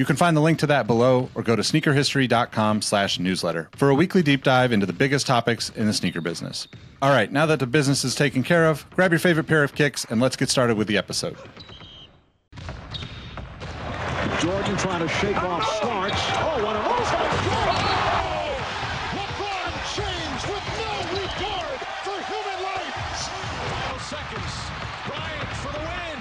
You can find the link to that below or go to sneakerhistory.com slash newsletter for a weekly deep dive into the biggest topics in the sneaker business. All right, now that the business is taken care of, grab your favorite pair of kicks and let's get started with the episode. Jordan trying to shake off Starks. Oh, what a LeBron James with no regard for human life. seconds. Bryant for the win.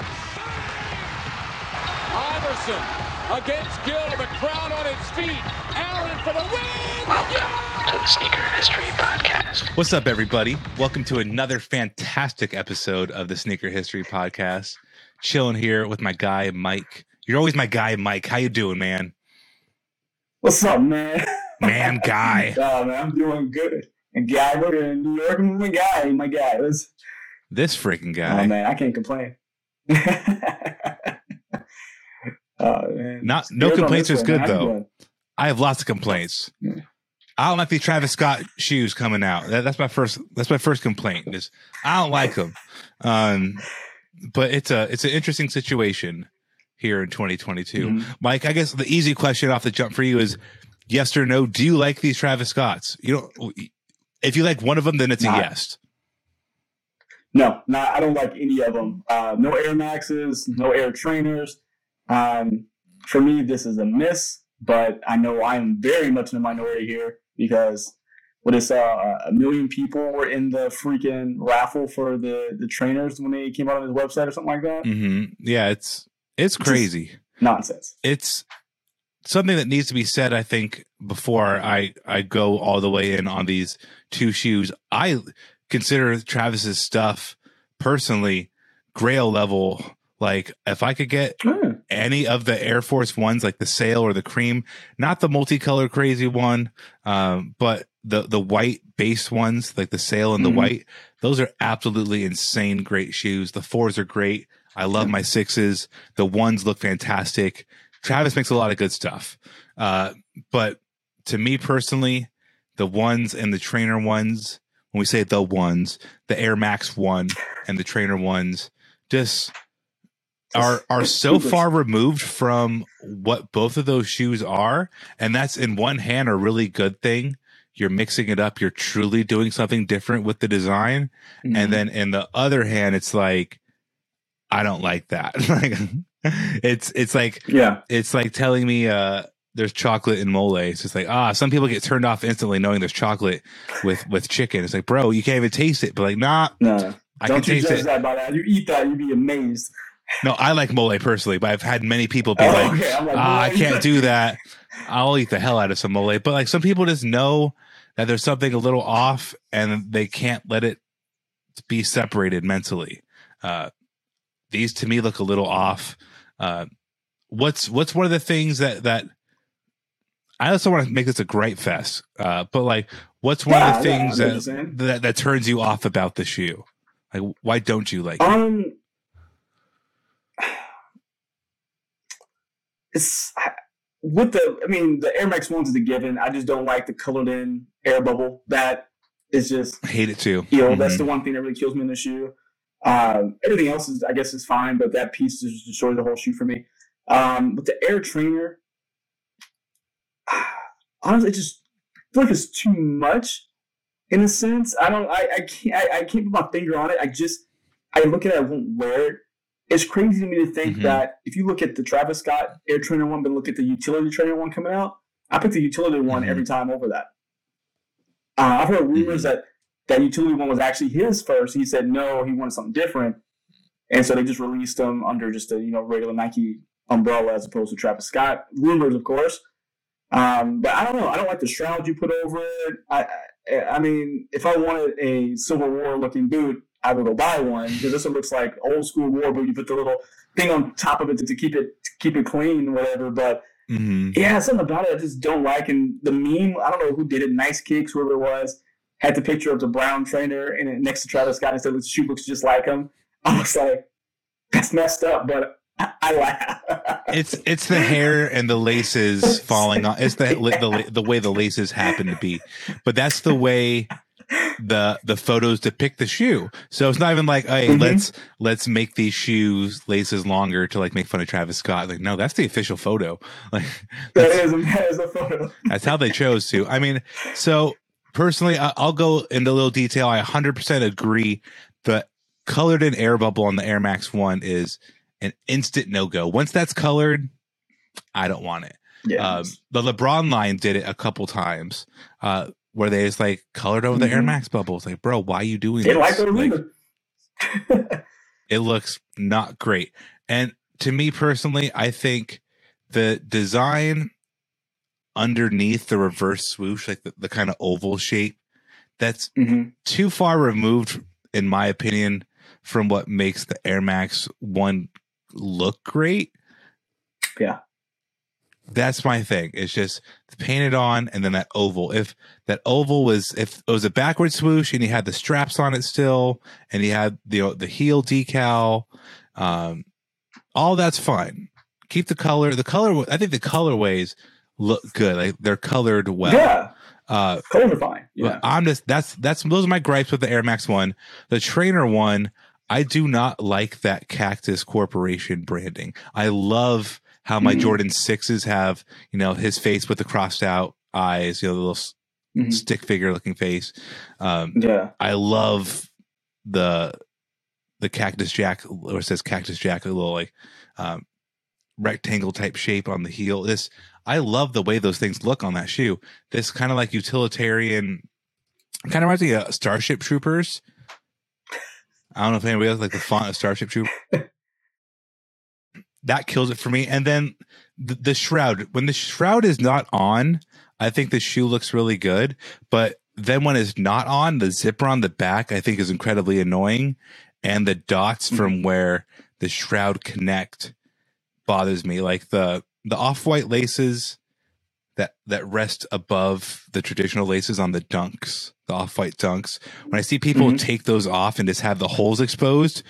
Iverson against Gill, the crowd on its feet. Allen for the win. Welcome to the Sneaker History Podcast. What's up, everybody? Welcome to another fantastic episode of the Sneaker History Podcast. Chilling here with my guy Mike. You're always my guy, Mike. How you doing, man? What's up, man? Man, guy. oh, man, I'm doing good. And guy, we're in New York. I'm my guy, my guy. Let's, This freaking guy. oh man, I can't complain. man, Not no complaints is good man. How you though. doing? I have lots of complaints. Yeah. I don't like the Travis Scott shoes coming out. That, that's my first. That's my first complaint. Is I don't like them. Um, but it's a it's an interesting situation here in 2022. Mhm. Mike, I guess the easy question off the jump for you is yes or no. Do you like these Travis Scotts? You don't. If you like one of them, then it's a yes. No, not. I don't like any of them. Uh, no Air Maxes, no Air Trainers. Um, for me, this is a miss. But I know I am very much in the minority here because what is uh, a million people were in the freaking raffle for the the trainers when they came out on his website or something like that. hmm Yeah, it's it's Just- crazy. Nonsense. it's something that needs to be said i think before i i go all the way in on these two shoes i consider travis's stuff personally grail level like if i could get Yeah. any of the air force ones like the sail or the cream not the multicolor crazy one um but the the white base ones like the sail and the Mhm. white those are absolutely insane great shoes. The fours are great. I love my sixes. The ones look fantastic. Travis makes a lot of good stuff. Uh but to me personally the ones and the trainer ones when we say the ones the air max one and the trainer ones just are are so far removed from what both of those shoes are and that's in one hand a really good thing. You're mixing it up. You're truly doing something different with the design. Mhm. and then in the other hand it's like i don't like that. Like it's it's like yeah, it's like telling me uh there's chocolate in mole. It's just like ah some people get turned off instantly knowing there's chocolate with with chicken. It's like bro you can't even taste it. But like nah no. i can Don't you taste it. that by that. You eat that, you'd be amazed. No i like mole personally but i've had many people be Oh, like okay. Like, ah, I can't do that. I'll eat the hell out of some mole. But like some people just know that there's something a little off and they can't let it be separated mentally. Uh, these to me look a little off. Uh, what's what's one of the things that that I also want to make this a great fest. Uh, but like, what's one Yeah, of the things know what you're that, that that turns you off about the shoe? Like, why don't you like? it? Um, it's with the. I mean, the Air Max ones is a given. I just don't like the colored in air bubble. That is just I hate it too. you know that's Mhm. the one thing that really kills me in the shoe. Um, everything else is, I guess, is fine, but that piece just destroys the whole shoe for me. Um, but the Air Trainer, honestly, it just I feel like it's too much in a sense. I don't, I, I can't, I, I can't put my finger on it. I just, I look at it, I won't wear it. It's crazy to me to think Mhm. that if you look at the Travis Scott Air Trainer one, but look at the Utility Trainer one coming out, I pick the Utility one Mhm. every time over that. Uh, I've heard rumors that that utility one was actually his first. He said no, he wanted something different, and so they just released them under just a you know regular Nike umbrella as opposed to Travis Scott. Rumors, of course. Um, but I don't know. I don't like the shroud you put over it. I, I, I mean, if I wanted a Civil War looking boot, I will go buy one because this one looks like old school war boot. You put the little thing on top of it to, to keep it to keep it clean, whatever. But Mhm. yeah, something about it I just don't like. And the meme, I don't know who did it, Nice Kicks, whoever it was, had the picture of the brown trainer and next to Travis Scott and said the shoe looks just like him. I was like, that's messed up, but I, I laugh. It's it's the hair and the laces falling off. It's the, the the way the laces happen to be, but that's the way the the photos depict the shoe. So it's not even like, hey, Mhm. let's let's make these shoes laces longer to like make fun of Travis Scott. Like, no, that's the official photo. Like that is, that is a photo. that's how they chose to. I mean, so personally, I, I'll go into a little detail. I 100% agree. The colored in air bubble on the Air Max One is an instant no go. Once that's colored, I don't want it. Yeah. Um, the LeBron line did it a couple times, uh, where they just like colored over the Air Mhm. Max bubbles. Like, bro, why are you doing they this? like the Like, it looks not great. And to me personally, I think the design underneath the reverse swoosh, like the, the kind of oval shape, that's Mhm. too far removed, in my opinion, from what makes the Air Max One look great. Yeah. That's my thing. It's just painted on and then that oval. If that oval was if it was a backward swoosh and he had the straps on it still and he had the the heel decal, um, all that's fine. Keep the color. The color. I think the colorways look good. Like they're colored well. yeah. Uh, Colors are fine. Yeah. I'm just that's that's those are my gripes with the Air Max one. The trainer one, I do not like that Cactus Corporation branding. I love how my Mhm. Jordan sixes have, you know, his face with the crossed out eyes, you know, the little s Mhm. stick figure looking face. Um, Yeah. I love the the Cactus Jack, or it says Cactus Jack, a little like um, rectangle type shape on the heel. This I love the way those things look on that shoe. This kind of like utilitarian, kind of reminds me of Starship Troopers. I don't know if anybody else like the font of Starship Troopers. That kills it for me. And then the, the shroud, when the shroud is not on, I think the shoe looks really good. But then when it's not on, the zipper on the back, I think is incredibly annoying. And the dots from where the shroud connect bothers me. Like the, the off white laces that, that rest above the traditional laces on the dunks, the off white dunks. When I see people Mhm. take those off and just have the holes exposed,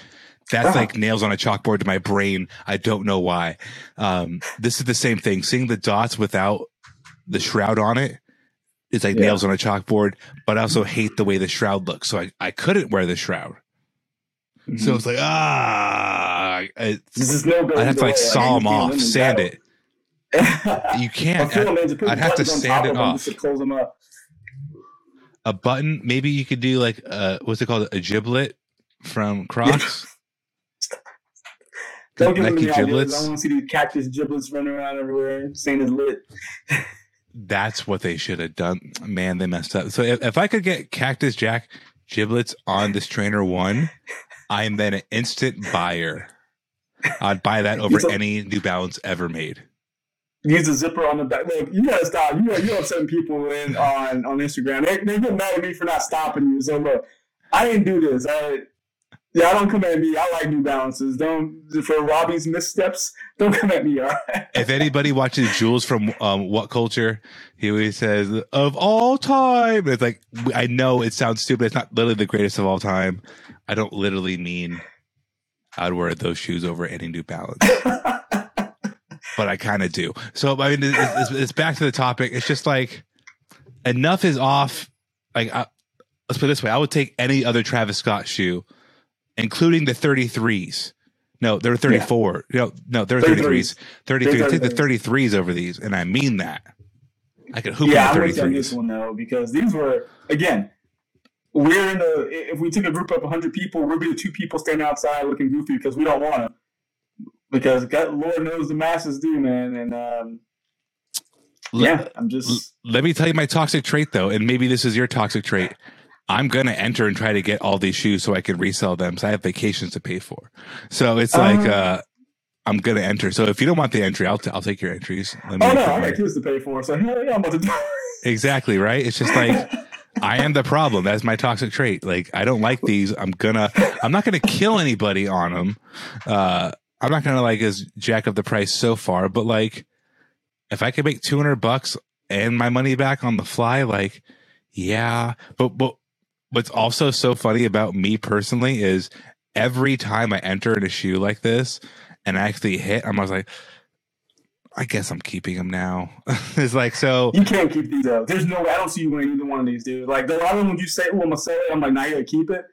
that's Ah. like nails on a chalkboard to my brain. I don't know why. Um, this is the same thing. Seeing the dots without the shroud on it, is like Yeah. nails on a chalkboard, but I also hate the way the shroud looks. So I, I couldn't wear the shroud. So Mhm. it's like, ah, it's, this is no. I'd have to like saw them off, sand it. You can't. I'd, it. Just put I'd have to sand it off. to close them up. a button. Maybe you could do like, uh, what's it called? A giblet from Crocs. Don't give them Nike any ideas. I want to see these cactus giblets running around everywhere, saying it's lit. That's what they should have done. Man, they messed up. So if, if I could get Cactus Jack giblets on this trainer one, I am then an instant buyer. I'd buy that over any New Balance ever made. Use a zipper on the back. Look, you gotta stop. You are, you're upsetting people in on on Instagram. They they get mad at me for not stopping you. So look, I didn't do this. I, yeah, I don't come at me. I like New Balances. Don't for Robbie's missteps. Don't come at me. All right. If anybody watches Jules from um, What Culture, he always says, of all time. It's like, I know it sounds stupid. It's not literally the greatest of all time. I don't literally mean I'd wear those shoes over any New Balance. but I kind of do. So I mean, it's, it's, it's back to the topic. It's just like enough is off. Like, I, let's put it this way: I would take any other Travis Scott shoe, including the 33s. No, there were 34. No, no, there were 33s. 33. I take the 33s over these, and I mean that. I could hoop yeah, in I'm the with you on this one though because these were again. We're in a. If we took a group of 100 people, we'd be the two people standing outside looking goofy because we don't want to. Because God, Lord knows the masses do, man. And um, yeah, I'm just. Let me tell you my toxic trait, though, and maybe this is your toxic trait. I'm gonna enter and try to get all these shoes so I can resell them. So I have vacations to pay for. So it's like Uh. uh, I'm gonna enter. So if you don't want the entry, I'll t- I'll take your entries. Let me Oh no, I got kids to pay for, so hell yeah, I'm about to do. exactly right. It's just like I am the problem. That's my toxic trait. Like I don't like these. I'm gonna. I'm not gonna kill anybody on them. Uh, I'm not gonna like as jack up the price so far. But like, if I could make 200 bucks and my money back on the fly, like Yeah, but but what's also so funny about me personally is every time I enter in a shoe like this and I actually hit, I'm always like, I guess I'm keeping them now. it's like so. You can't keep these up. There's no way. I don't see you winning either one of these, dude. Like the lot of them, when you say, "Oh, I'm gonna sell it," I'm like, "Now you gotta keep it."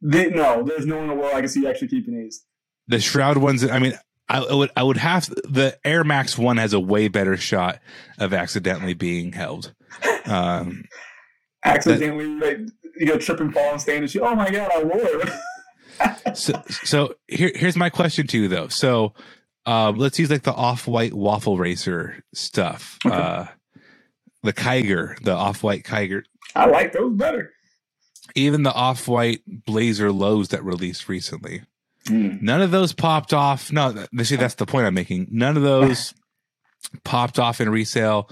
They, no, there's no one in the world I can see you actually keeping these. The shroud ones. I mean, I would I would have the Air Max one has a way better shot of accidentally being held. Um, accidentally, like, you go trip and fall and stay in the. Oh my god, I wore it. so so here here's my question to you though. So um, let's use like the off white waffle racer stuff. Okay. Uh, the Kiger, the off white Kiger. I like those better. Even the off white blazer lows that released recently. Mm. None of those popped off. No, see, that's the point I'm making. None of those popped off in resale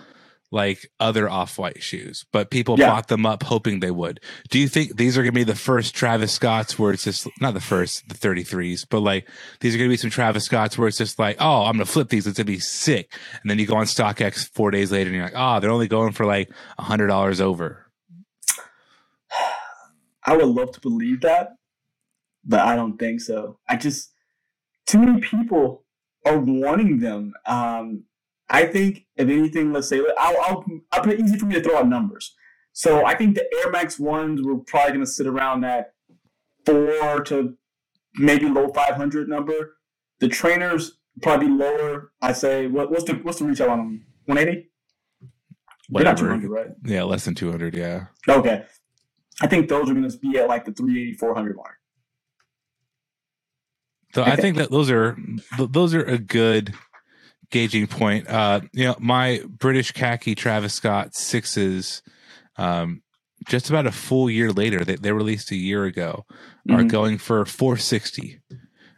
like other off white shoes, but people yeah. bought them up hoping they would. Do you think these are going to be the first Travis Scotts where it's just not the first, the 33s, but like these are going to be some Travis Scotts where it's just like, oh, I'm going to flip these. It's going to be sick. And then you go on StockX four days later and you're like, oh, they're only going for like a hundred dollars over. I would love to believe that, but I don't think so. I just too many people are wanting them. Um, I think if anything, let's say I'll I'll, I'll put it easy for me to throw out numbers. So I think the Air Max ones we're probably going to sit around that four to maybe low five hundred number. The trainers probably lower. I say what, what's the what's the retail on them? One eighty. They're Not 200, right? Yeah, less than 200, yeah. Okay. I think those are going to be at like the 380, 400 mark. So I think that those are those are a good gauging point. Uh, you know, my British khaki Travis Scott sixes, um, just about a full year later, they, they released a year ago, mm-hmm. are going for 460.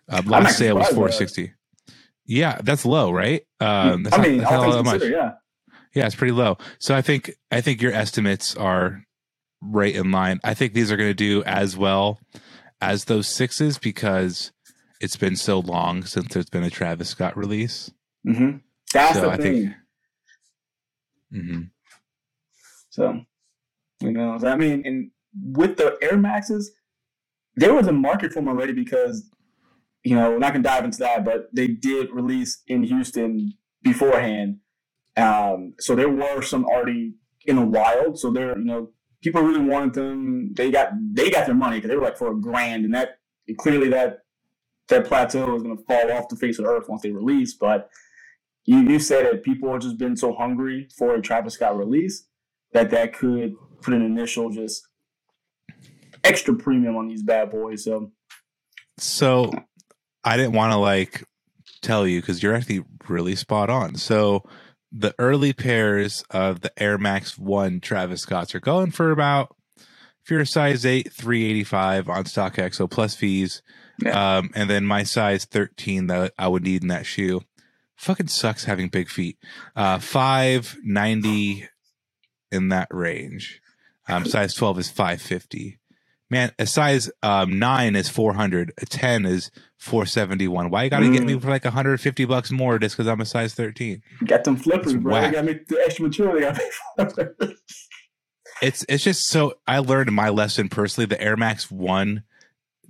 Uh, last sale was 460. Yeah, that's low, right? Um, that's I mean, not, that's not much. yeah. Yeah, it's pretty low. So I think I think your estimates are right in line. I think these are going to do as well as those sixes because it's been so long since there's been a Travis Scott release. Mm-hmm. That's so the I thing. Think, mm-hmm. So, you know, I mean, and with the Air Maxes, there was a market for them already because, you know, we're not going to dive into that, but they did release in Houston beforehand. Um, so there were some already in the wild. So they're, you know, people really wanted them. They got they got their money because they were like for a grand, and that clearly that that plateau is going to fall off the face of the earth once they release. But you, you said that people have just been so hungry for a Travis Scott release that that could put an initial just extra premium on these bad boys. So, so I didn't want to like tell you because you're actually really spot on. So the early pairs of the Air Max One Travis Scotts are going for about if you're a size eight, three eighty five on StockX, so plus fees. Yeah. Um, and then my size thirteen that I would need in that shoe fucking sucks having big feet. Uh, five ninety in that range. Um, size twelve is five fifty. Man, a size um, nine is four hundred. A ten is four seventy one. Why you got to mm. get me mm. for like hundred fifty bucks more just because I'm a size thirteen? Got them flippers, That's bro. Whack. Got me the extra material. It's it's just so I learned my lesson personally. The Air Max One,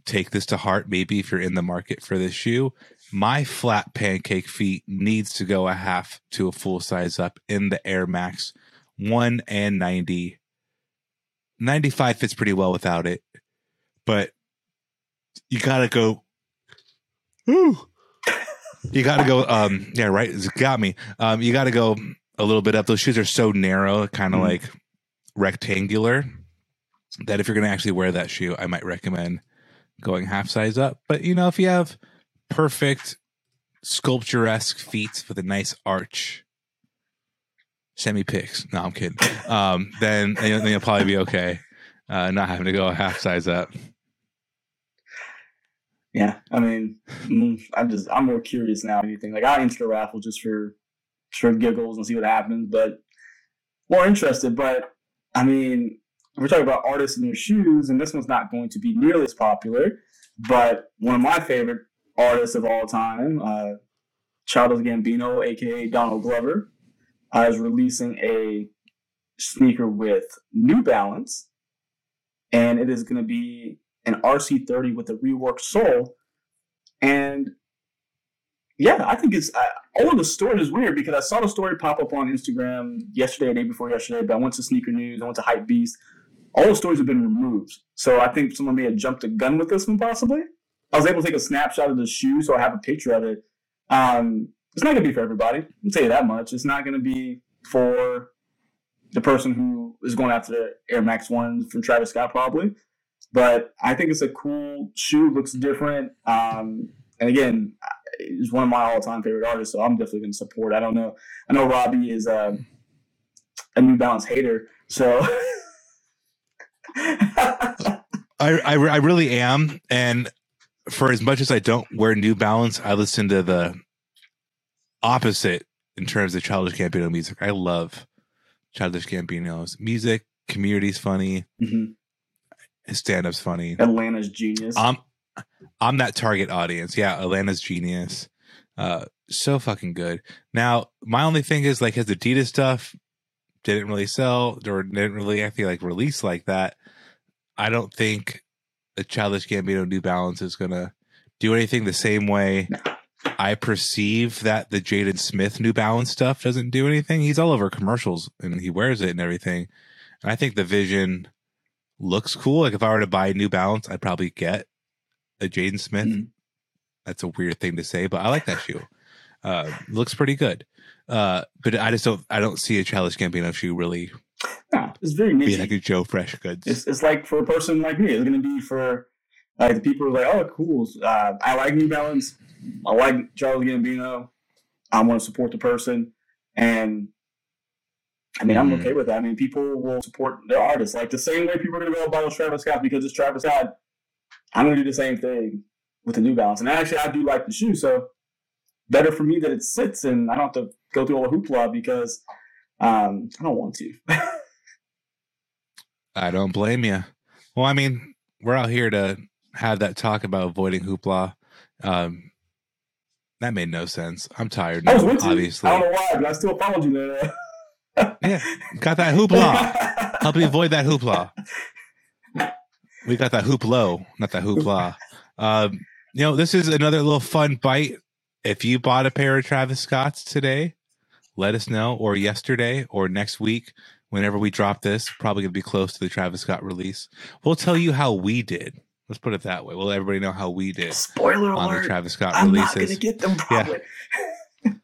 take this to heart. Maybe if you're in the market for this shoe, my flat pancake feet needs to go a half to a full size up in the Air Max 1 and 90. 95 fits pretty well without it, but you got to go. You got to go. Um, yeah, right. It's got me. Um, you got to go a little bit up. Those shoes are so narrow, kind of mm. like rectangular, that if you're to actually wear that shoe, I might recommend going half size up. But you know, if you have perfect sculpturesque feet with a nice arch. Semi pics. No, I'm kidding. Um, then, then you'll probably be okay. Uh, not having to go half size up. Yeah, I mean, mm, I'm just I'm more curious now. Anything like I enter a raffle just for for giggles and see what happens, but more interested. But I mean, we're talking about artists and their shoes, and this one's not going to be nearly as popular. But one of my favorite artist of all time, uh, Childish Gambino, aka Donald Glover, uh, is releasing a sneaker with New Balance, and it is going to be an RC30 with a reworked sole. And yeah, I think it's all of the story is weird because I saw the story pop up on Instagram yesterday, day before yesterday. But I went to Sneaker News, I went to Hype Beast. All the stories have been removed, so I think someone may have jumped a gun with this one possibly. I was able to take a snapshot of the shoe, so I have a picture of it. Um, it's not going to be for everybody. I'll tell you that much. It's not going to be for the person who is going after the Air Max ones from Travis Scott, probably. But I think it's a cool shoe. Looks different. Um, and again, he's one of my all-time favorite artists, so I'm definitely going to support. I don't know. I know Robbie is uh, a New Balance hater, so. I, I I really am, and for as much as I don't wear New Balance, I listen to the opposite in terms of Childish Gambino music. I love Childish Gambino's music. Community's funny. Mhm. His stand-up's funny. Atlanta's genius. I'm I'm that target audience. Yeah, Atlanta's genius. Uh so fucking good. Now, my only thing is like his Adidas stuff didn't really sell or didn't really I feel like release like that. I don't think a Childish Gambino New Balance is gonna do anything the same way I perceive that the Jaden Smith New Balance stuff doesn't do anything. He's all over commercials and he wears it and everything. And I think the vision looks cool. Like if I were to buy New Balance, I'd probably get a Jaden Smith. Mhm. That's a weird thing to say, but I like that shoe. Uh, looks pretty good. Uh, but I just don't. I don't see a Childish Gambino shoe really No, it's very being niche. like a Joe Fresh Goods. It's, it's like for a person like me, it's going to be for like the people who are like, oh, cool. Uh, I like New Balance. I like Charles Gambino. I want to support the person. And I mean, I'm Mhm. okay with that. I mean, people will support their artists. Like the same way people are going to go buy Travis Scott because it's Travis Scott. I'm going to do the same thing with the New Balance. And actually, I do like the shoe. So better for me that it sits and I don't have to go through all the hoopla because um, I don't want to. I don't blame you. Well, I mean, we're out here to have that talk about avoiding hoopla. Um, that made no sense. I'm tired I now, you. obviously. I don't know why, but I still followed you there. Yeah, got that hoopla. Help me avoid that hoopla. We got that hoop low, not that hoopla. Um, you know, this is another little fun bite. If you bought a pair of Travis Scott's today, let us know, or yesterday, or next week, whenever we drop this. Probably going to be close to the Travis Scott release. We'll tell you how we did. Let's put it that way. We'll let everybody know how we did Spoiler on the alert. Travis Scott I'm not releases. going to get them probably.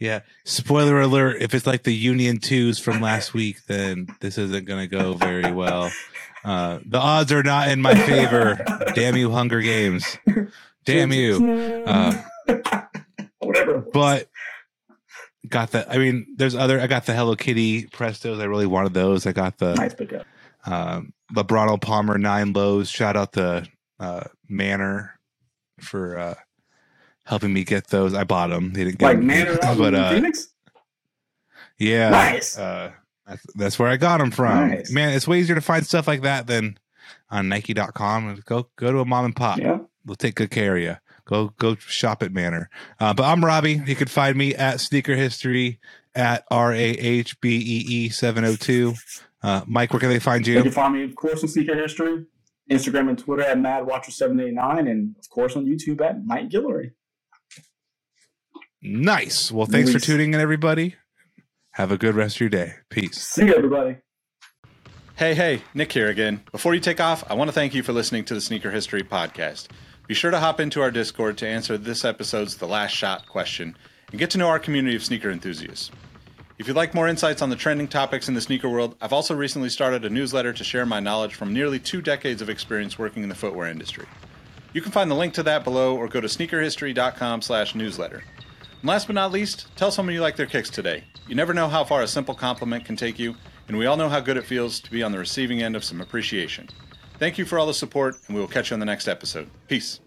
Yeah. Spoiler alert. If it's like the Union twos from last week, then this isn't going to go very well. Uh, the odds are not in my favor. Damn you, Hunger Games. Damn you. Uh, Whatever. but got the, I mean, there's other, I got the Hello Kitty Prestos. I really wanted those. I got the, Nice pickup. um, LeBron Palmer nine lows. Shout out the, uh, Manor for, uh, helping me get those. I bought them. They didn't get Like them, Manor but, uh, Phoenix? Yeah. Nice. Uh, that's, that's where I got them from. Nice. Man, it's way easier to find stuff like that than on Nike.com. Go go to a mom and pop. Yeah. We'll take good care of you. Go go shop at Manor. Uh, but I'm Robbie. You can find me at Sneaker History at R A H B E E seven oh two. Uh, Mike, where can they find You you? can find me, of course, on Sneaker History, Instagram and Twitter at MadWatcher789, and of course on YouTube at Mike Guillory. Nice. Well, thanks for tuning in, everybody. Have a good rest of your day. Peace. See you, everybody. Hey, hey, Nick here again. Before you take off, I want to thank you for listening to the Sneaker History Podcast. Be sure to hop into our Discord to answer this episode's The Last Shot question and get to know our community of sneaker enthusiasts. If you'd like more insights on the trending topics in the sneaker world, I've also recently started a newsletter to share my knowledge from nearly two decades of experience working in the footwear industry. You can find the link to that below or go to sneakerhistory.com slash newsletter. And last but not least, tell someone you like their kicks today. You never know how far a simple compliment can take you, and we all know how good it feels to be on the receiving end of some appreciation. Thank you for all the support, and we will catch you on the next episode. Peace.